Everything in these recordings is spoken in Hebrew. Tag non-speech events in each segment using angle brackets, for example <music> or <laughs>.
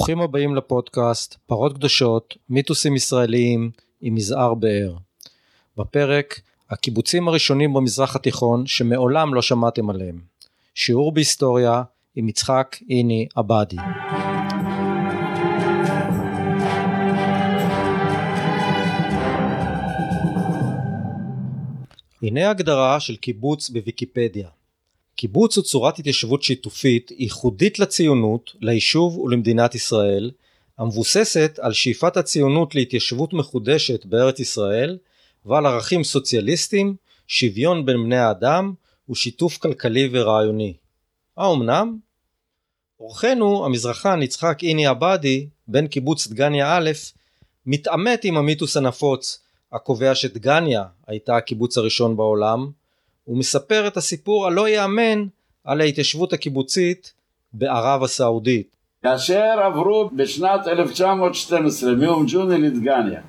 ברוכים הבאים לפודקאסט פרות קדושות, מיתוסים ישראליים עם מזער באר. בפרק הקיבוצים הראשונים במזרח התיכון שמעולם לא שמעתם עליהם. שיעור בהיסטוריה עם יצחק איני עבאדי. הנה הגדרה של קיבוץ בוויקיפדיה קיבוץ הוא צורת התיישבות שיתופית ייחודית לציונות, ליישוב ולמדינת ישראל, המבוססת על שאיפת הציונות להתיישבות מחודשת בארץ ישראל ועל ערכים סוציאליסטיים, שוויון בין בני האדם ושיתוף כלכלי ורעיוני. האמנם? אורחנו המזרחן יצחק איני עבאדי, בן קיבוץ דגניה א', מתעמת עם המיתוס הנפוץ הקובע שדגניה הייתה הקיבוץ הראשון בעולם הוא מספר את הסיפור הלא ייאמן על ההתיישבות הקיבוצית בערב הסעודית. כאשר עברו בשנת 1912 מאום ג'וני לדגניה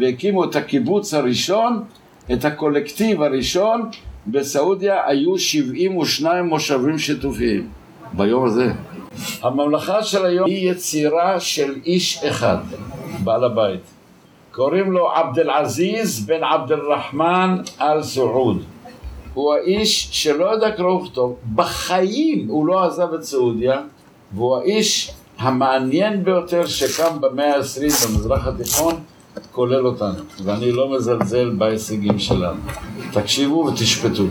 והקימו את הקיבוץ הראשון, את הקולקטיב הראשון, בסעודיה היו 72 מושבים שיתופיים ביום הזה. הממלכה של היום היא יצירה של איש אחד, בעל הבית. קוראים לו עבד אל עזיז בן עבד אל רחמן אל סעוד. הוא האיש שלא יודע קרוא וכתוב, בחיים הוא לא עזב את סעודיה, והוא האיש המעניין ביותר שקם במאה העשרים במזרח התיכון, כולל אותנו, ואני לא מזלזל בהישגים שלנו. תקשיבו ותשפטו.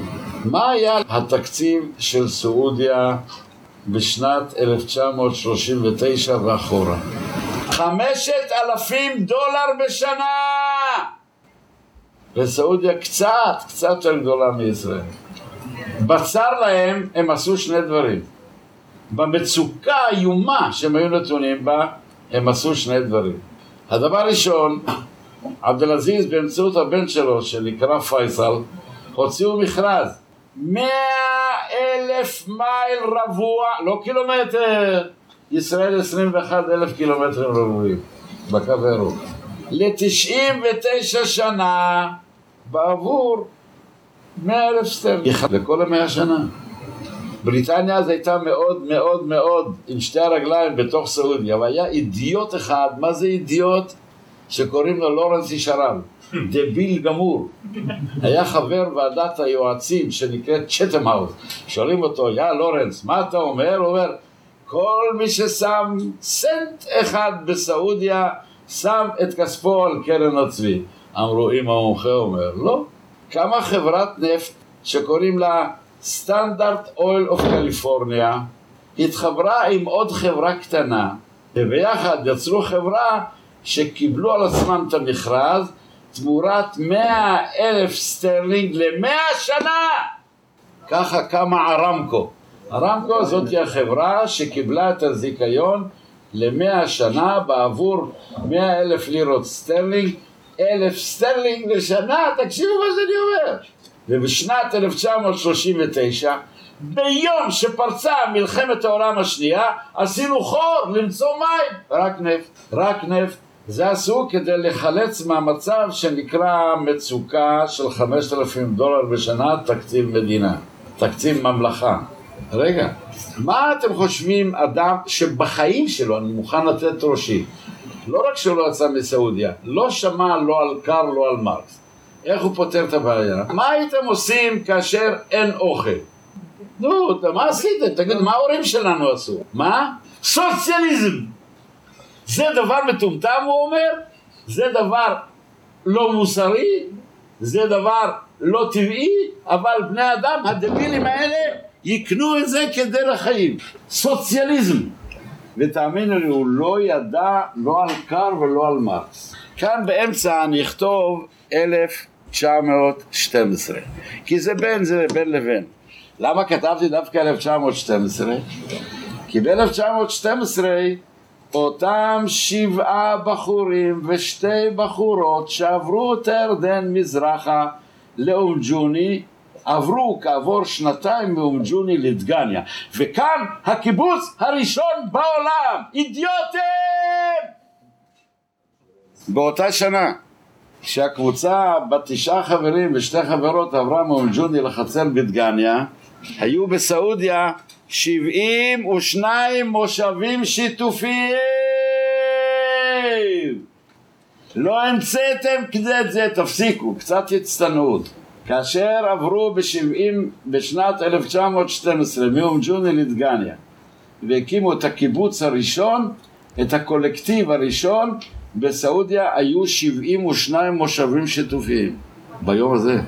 מה היה התקציב של סעודיה בשנת 1939 ואחורה? חמשת אלפים דולר בשנה! וסעודיה קצת, קצת יותר גדולה מישראל. בצר להם הם עשו שני דברים. במצוקה האיומה שהם היו נתונים בה, הם עשו שני דברים. הדבר הראשון, <clears throat> עבד אל עזיז באמצעות הבן שלו שנקרא פייסל, הוציאו מכרז. מאה אלף מייל רבוע, לא קילומטר, ישראל עשרים ואחת אלף קילומטרים רבועים בקו הירוק. לתשעים ותשע שנה בעבור מאה אלף סטרלינג לכל המאה שנה. בריטניה אז הייתה מאוד מאוד מאוד עם שתי הרגליים בתוך סעודיה והיה אידיוט אחד, מה זה אידיוט? שקוראים לו לורנס אישרל, <laughs> דביל גמור. היה חבר ועדת היועצים שנקראת Chatham House. שואלים אותו, יא לורנס, מה אתה אומר? הוא אומר, כל מי ששם סנט אחד בסעודיה, שם את כספו על קרן הצבי. אמרו, אם המומחה אומר, לא. קמה חברת נפט שקוראים לה Standard Oil of California, התחברה עם עוד חברה קטנה, וביחד יצרו חברה שקיבלו על עצמם את המכרז תמורת מאה אלף סטרלינג למאה שנה! ככה קמה ארמקו. ארמקו זאת החברה שקיבלה את הזיכיון למאה שנה בעבור מאה אלף לירות סטרלינג אלף סטרלינג לשנה, תקשיבו מה שאני אומר. ובשנת 1939, ביום שפרצה מלחמת העולם השנייה, עשינו חור למצוא מים, רק נפט, רק נפט. זה עשו כדי לחלץ מהמצב שנקרא מצוקה של 5,000 דולר בשנה, תקציב מדינה, תקציב ממלכה. רגע, מה אתם חושבים אדם שבחיים שלו, אני מוכן לתת ראשי, לא רק שהוא לא יצא מסעודיה, לא שמע לא על קאר, לא על מרקס. איך הוא פותר את הבעיה? מה הייתם עושים כאשר אין אוכל? נו, מה עשיתם? תגידו, מה ההורים שלנו עשו? מה? סוציאליזם! זה דבר מטומטם, הוא אומר? זה דבר לא מוסרי? זה דבר לא טבעי? אבל בני אדם, הדבילים האלה, יקנו את זה כדרך חיים. סוציאליזם. ותאמינו לי, הוא לא ידע לא על קאר ולא על מרקס. כאן באמצע אני אכתוב 1912, כי זה בין, זה בין לבין. למה כתבתי דווקא 1912? כי ב-1912 אותם שבעה בחורים ושתי בחורות שעברו את הירדן מזרחה לאום ג'וני עברו כעבור שנתיים מאום לדגניה וכאן הקיבוץ הראשון בעולם אידיוטים באותה שנה כשהקבוצה בת תשעה חברים ושתי חברות עברה מאום לחצר בדגניה היו בסעודיה שבעים ושניים מושבים שיתופיים לא המצאתם כדי זה, תפסיקו, קצת הצטנעות. כאשר עברו בשבעים, בשנת 1912 מאום ג'וני לדגניה והקימו את הקיבוץ הראשון, את הקולקטיב הראשון, בסעודיה היו 72 מושבים שיתופיים ביום הזה.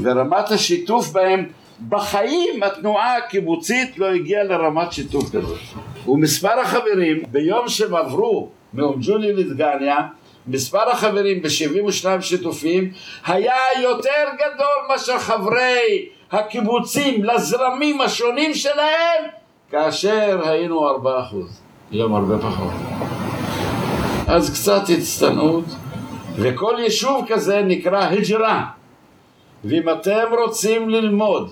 ורמת השיתוף בהם, בחיים התנועה הקיבוצית לא הגיעה לרמת שיתוף כזאת. ומספר החברים ביום שהם עברו מאום ג'וני לדגניה מספר החברים ב-72 שיתופים היה יותר גדול מאשר חברי הקיבוצים לזרמים השונים שלהם כאשר היינו 4%, היום הרבה פחות. אז קצת הצטנות, וכל יישוב כזה נקרא היג'רה. ואם אתם רוצים ללמוד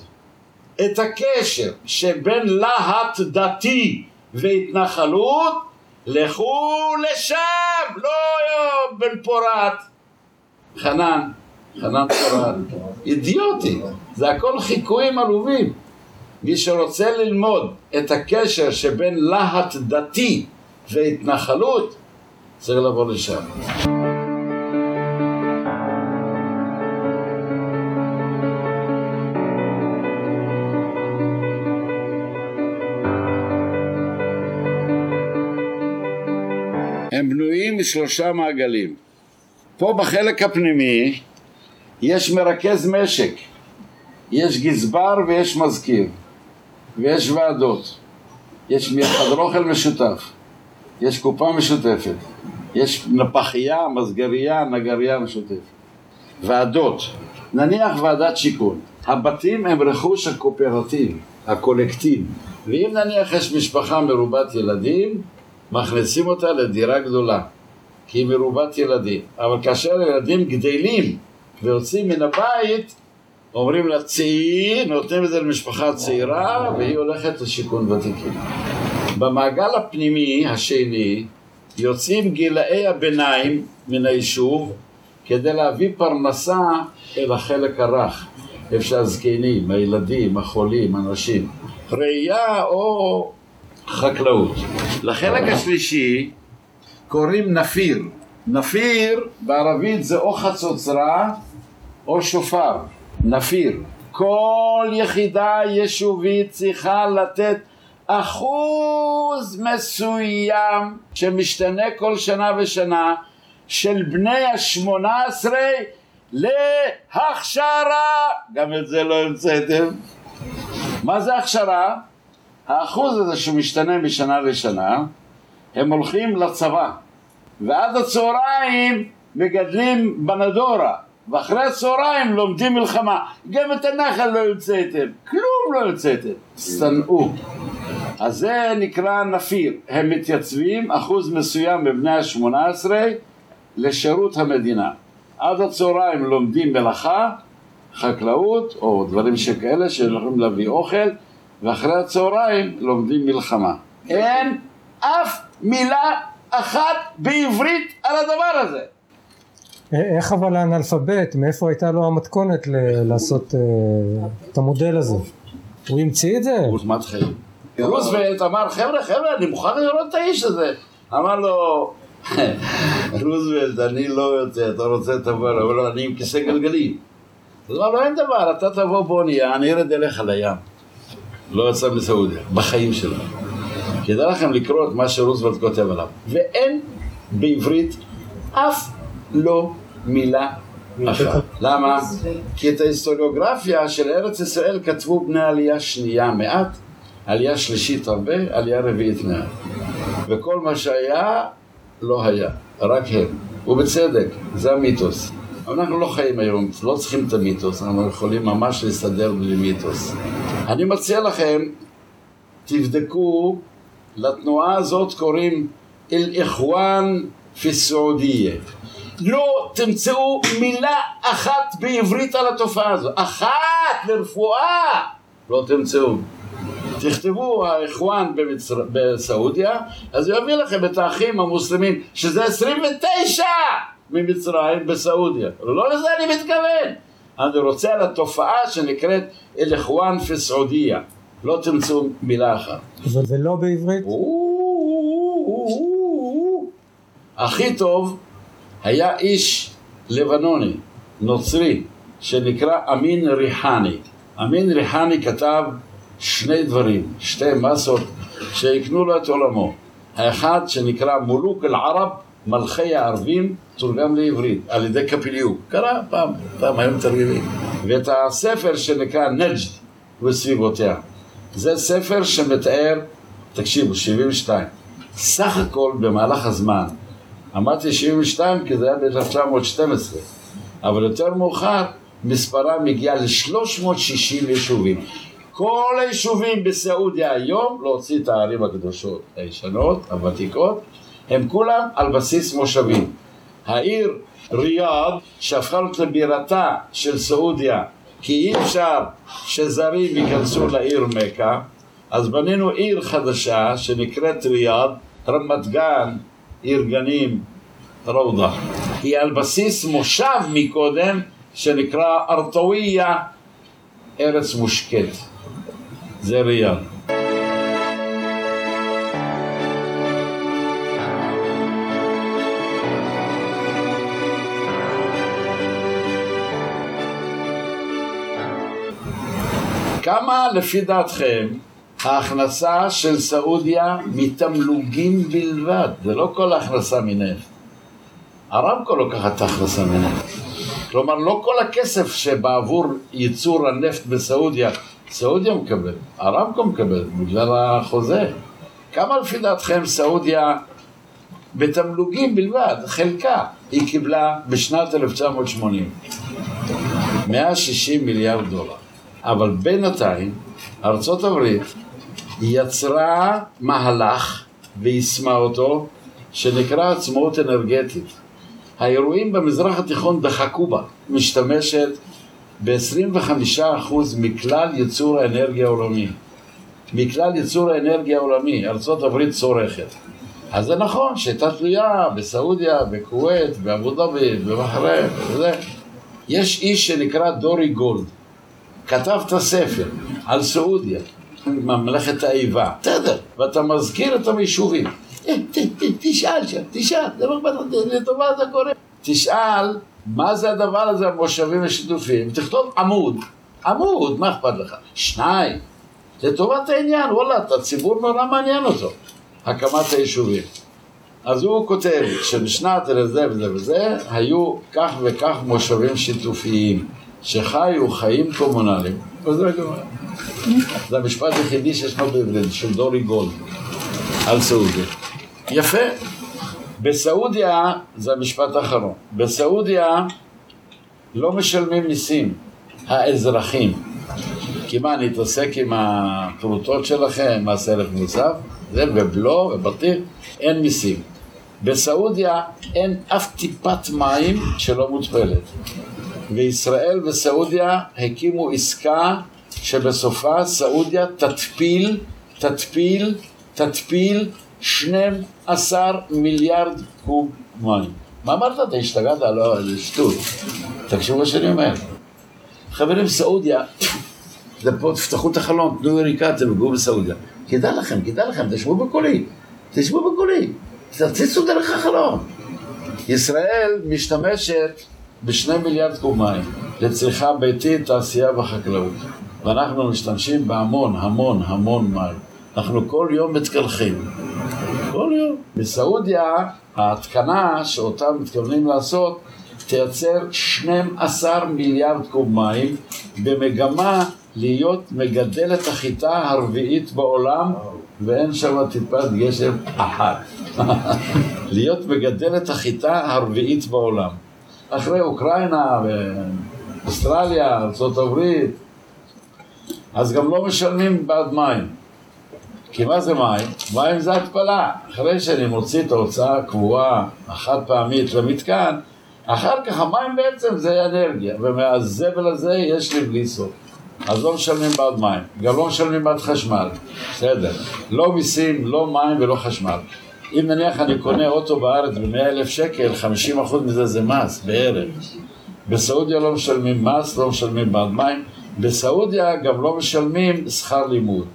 את הקשר שבין להט דתי והתנחלות, לכו לשם, לא בן פורת. חנן, חנן פורת, אידיוטי, זה הכל חיקויים עלובים. מי שרוצה ללמוד את הקשר שבין להט דתי והתנחלות, צריך לבוא לשם. משלושה מעגלים. פה בחלק הפנימי יש מרכז משק, יש גזבר ויש מזכיר, ויש ועדות, יש חדר אוכל משותף, יש קופה משותפת, יש נפחייה, מסגרייה, נגרייה משותפת. ועדות, נניח ועדת שיכון, הבתים הם רכוש הקואופרטיב, הקולקטיב, ואם נניח יש משפחה מרובת ילדים, מכניסים אותה לדירה גדולה, כי היא מרובת ילדים. אבל כאשר ילדים גדלים ויוצאים מן הבית, אומרים לה צעיר, נותנים את זה למשפחה צעירה, והיא הולכת לשיכון ותיקים. במעגל הפנימי השני יוצאים גילאי הביניים מן היישוב כדי להביא פרנסה אל החלק הרך, איפה שהזקנים, הילדים, החולים, הנשים. ראייה או חקלאות. לחלק השלישי קוראים נפיר. נפיר בערבית זה או חצוצרה או שופר. נפיר. כל יחידה יישובית צריכה לתת אחוז מסוים שמשתנה כל שנה ושנה של בני השמונה עשרה להכשרה. גם את זה לא המצאתם. מה זה הכשרה? האחוז הזה שמשתנה משנה לשנה, הם הולכים לצבא, ועד הצהריים מגדלים בנדורה, ואחרי הצהריים לומדים מלחמה. גם את הנחל לא המצאתם, כלום לא המצאתם, שנאו. אז זה נקרא נפיר, הם מתייצבים אחוז מסוים מבני השמונה עשרה לשירות המדינה. עד הצהריים לומדים מלאכה, חקלאות או דברים שכאלה שיכולים להביא אוכל ואחרי הצהריים לומדים מלחמה. אין אף מילה אחת בעברית על הדבר הזה. איך אבל האנאלפבית, מאיפה הייתה לו המתכונת לעשות uh, את המודל הזה? הוא המציא את זה? רוזמת חיים. רוזוולט אמר, חבר'ה, חבר'ה, אני מוכן לראות את האיש הזה. אמר לו, <laughs> רוזוולט, אני לא יוצא, אתה רוצה תבוא, אבל לא, אני עם כיסא גלגלים. אז אמר לו, אין דבר, אתה תבוא באונייה, אני ארד אליך לים. לא יצא מסעודיה, בחיים שלו. כדאי לכם לקרוא את מה שרוזוולט כותב עליו. ואין בעברית אף לא מילה אחת. למה? כי את ההיסטוריוגרפיה של ארץ ישראל כתבו בני עלייה שנייה מעט, עלייה שלישית הרבה, עלייה רביעית מעט. וכל מה שהיה, לא היה, רק הם. ובצדק, זה המיתוס. אנחנו לא חיים היום, לא צריכים את המיתוס, אנחנו יכולים ממש להסתדר בלי מיתוס. אני מציע לכם, תבדקו, לתנועה הזאת קוראים אל-איחואן פי סעודיה. לא תמצאו מילה אחת בעברית על התופעה הזו, אחת לרפואה לא תמצאו. תכתבו האיחואן במצר... בסעודיה, אז הוא יביא לכם את האחים המוסלמים, שזה 29 ממצרים בסעודיה. לא לזה אני מתכוון. אני רוצה על התופעה שנקראת אל-איחואן פי סעודיה. לא תמצאו מילה אחת. ולא בעברית? הכי טוב היה איש לבנוני, נוצרי, שנקרא אמין ריחני. אמין ריחני כתב שני דברים, שתי מסות שהקנו לו את עולמו. האחד שנקרא מולוק אל-ערב, מלכי הערבים, תורגם לעברית, על ידי קפיליוק. קרה פעם, פעם היום תרגילים. ואת הספר שנקרא נג'ד וסביבותיה. זה ספר שמתאר, תקשיבו, 72. סך הכל במהלך הזמן, אמרתי 72 כי זה היה ב-1912, אבל יותר מאוחר מספרם מגיע ל-360 יישובים. כל היישובים בסעודיה היום, להוציא את הערים הקדושות הישנות, הוותיקות, הם כולם על בסיס מושבים. העיר ריאד, שהפכה להיות לבירתה של סעודיה, כי אי אפשר שזרים ייכנסו לעיר מכה, אז בנינו עיר חדשה שנקראת ריאד, רמת גן, עיר גנים, רודה. היא על בסיס מושב מקודם שנקרא ארטוויה, ארץ מושקט. זה ריאד. כמה לפי דעתכם ההכנסה של סעודיה מתמלוגים בלבד, זה לא כל ההכנסה מנפט. הרמקו לוקחת את ההכנסה מנפט. כלומר, לא כל הכסף שבעבור ייצור הנפט בסעודיה, סעודיה מקבל, הרמקו מקבל, בגלל החוזה. כמה לפי דעתכם סעודיה בתמלוגים בלבד, חלקה, היא קיבלה בשנת 1980 160 מיליארד דולר. אבל בינתיים ארצות הברית יצרה מהלך ויישמה אותו שנקרא עצמאות אנרגטית. האירועים במזרח התיכון דחקו בה, משתמשת ב-25% מכלל ייצור האנרגיה העולמי. מכלל ייצור האנרגיה העולמי, ארצות הברית צורכת. אז זה נכון שהייתה תלויה בסעודיה, בכווית, באבו דאבי, בבחריין, וזה. יש איש שנקרא דורי גולד, כתב את הספר על סעודיה, ממלכת האיבה, בסדר, ואתה מזכיר את היישובים. אה, תשאל שם, תשאל, זה לטובת הקורא. תשאל מה זה הדבר הזה, המושבים השיתופיים, תכתוב עמוד, עמוד, מה אכפת לך? שניים, לטובת העניין, וואלה, את הציבור נורא מעניין אותו, הקמת היישובים. אז הוא כותב שבשנת לזה וזה וזה היו כך וכך מושבים שיתופיים. שחיו חיים קומונליים, זה המשפט היחידי שישנו בעברית, של דורי גולד, על סעודיה. יפה. בסעודיה, זה המשפט האחרון, בסעודיה לא משלמים מיסים, האזרחים. כי מה, אני אתעסק עם הפרוטות שלכם, מס ערך מוסף, זה ובלו ובטיח, אין מיסים. בסעודיה אין אף טיפת מים שלא מוטפלת. וישראל וסעודיה הקימו עסקה שבסופה סעודיה תתפיל, תתפיל, תתפיל 12 מיליארד קוב מים. מה אמרת? אתה השתגעת? לא, זה שטות. תקשיבו מה שאני אומר. חברים, סעודיה, זה פה, תפתחו את החלום, תנו יריקה, תרגעו בסעודיה. כדאי לכם, כדאי לכם, תשבו בקולי. תשבו בקולי. תציצו דרך החלום. ישראל משתמשת בשני מיליארד קוב מים לצריכה ביתית, תעשייה וחקלאות. ואנחנו משתמשים בהמון, המון, המון מים. אנחנו כל יום מתקלחים. כל יום. בסעודיה, ההתקנה שאותה מתכוונים לעשות תייצר 12 מיליארד קוב מים במגמה להיות מגדלת החיטה הרביעית בעולם ואין שם טיפת גשם אחת. <laughs> להיות מגדלת החיטה הרביעית בעולם. אחרי אוקראינה ואוסטרליה, ארה"ב, אז גם לא משלמים בעד מים. כי מה זה מים? מים זה התפלה. אחרי שאני מוציא את ההוצאה הקבועה, החד פעמית למתקן, אחר כך המים בעצם זה אנרגיה, ומהזבל הזה יש לי בלי סוף. אז לא משלמים בעד מים, גם לא משלמים בעד חשמל, בסדר. לא מיסים, לא מים ולא חשמל. אם נניח אני קונה אוטו בארץ ב-100 אלף שקל, 50% מזה זה מס בערך. בסעודיה לא משלמים מס, לא משלמים בעד מים, בסעודיה גם לא משלמים שכר לימוד.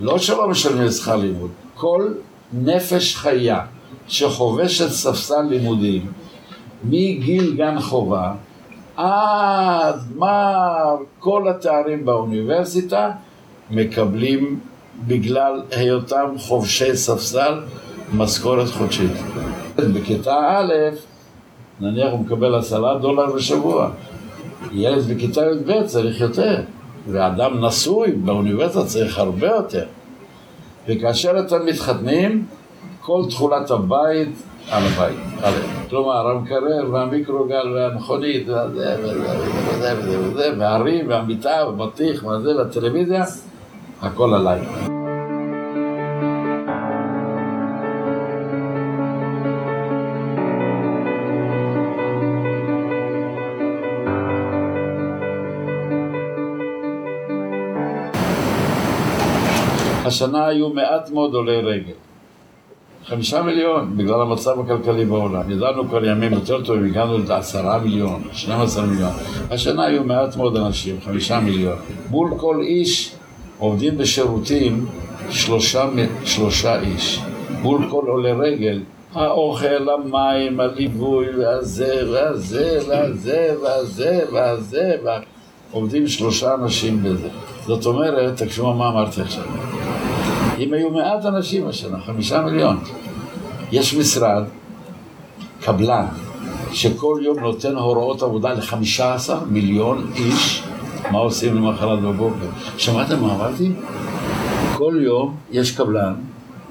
לא שלא משלמים שכר לימוד, כל נפש חיה שחובשת ספסל לימודים מגיל גן חובה עד גמר כל התארים באוניברסיטה מקבלים בגלל היותם חובשי ספסל משכורת חודשית. בכיתה א', נניח הוא מקבל עשרה דולר בשבוע, ילד בכיתה י"ב צריך יותר, ואדם נשוי באוניברסיטה צריך הרבה יותר. וכאשר אתם מתחתנים, כל תכולת הבית על הבית. כלומר, המקרר והמיקרוגל והמכונית וזה וזה וזה וזה, והרים והמיטה ובטיח וזה והטלוויזיה, הכל עליי. השנה היו מעט מאוד עולי רגל. חמישה מיליון, בגלל המצב הכלכלי בעולם. ידענו כבר ימים יותר טובים, הגענו לעשרה מיליון, 12 מיליון. השנה היו מעט מאוד אנשים, חמישה מיליון. מול כל איש עובדים בשירותים שלושה, שלושה איש. מול כל עולי רגל, האוכל, המים, הליווי, והזה, והזה, והזה, והזה, והזה, וה... עובדים שלושה אנשים בזה. זאת אומרת, תקשיבו מה אמרתי עכשיו. אם היו מעט אנשים השנה, חמישה מיליון, יש משרד, קבלן, שכל יום נותן הוראות עבודה לחמישה עשר מיליון איש, מה עושים למחרת בבוקר. שמעתם מה אמרתי? כל יום יש קבלן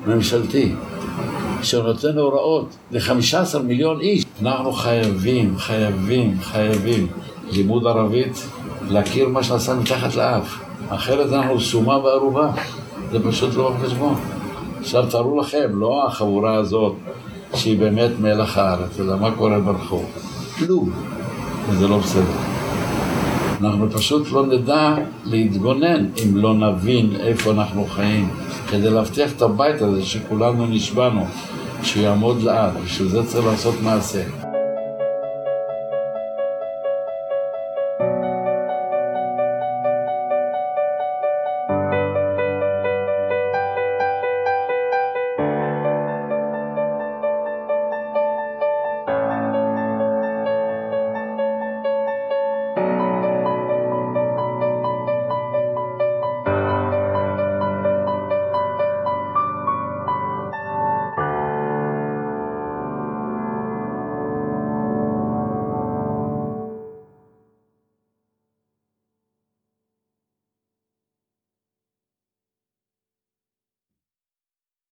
ממשלתי שנותן הוראות לחמישה עשר מיליון איש. אנחנו חייבים, חייבים, חייבים לימוד ערבית, להכיר מה שנעשה מתחת לאף. אחרת אנחנו סומה וערובה. זה פשוט לא בחשבון. עכשיו תארו לכם, לא החבורה הזאת שהיא באמת מלח הארץ, אלא מה קורה ברחוב. כלום. וזה לא בסדר. אנחנו פשוט לא נדע להתגונן אם לא נבין איפה אנחנו חיים. כדי להבטיח את הבית הזה שכולנו נשבענו, שיעמוד לעד, בשביל זה צריך לעשות מעשה.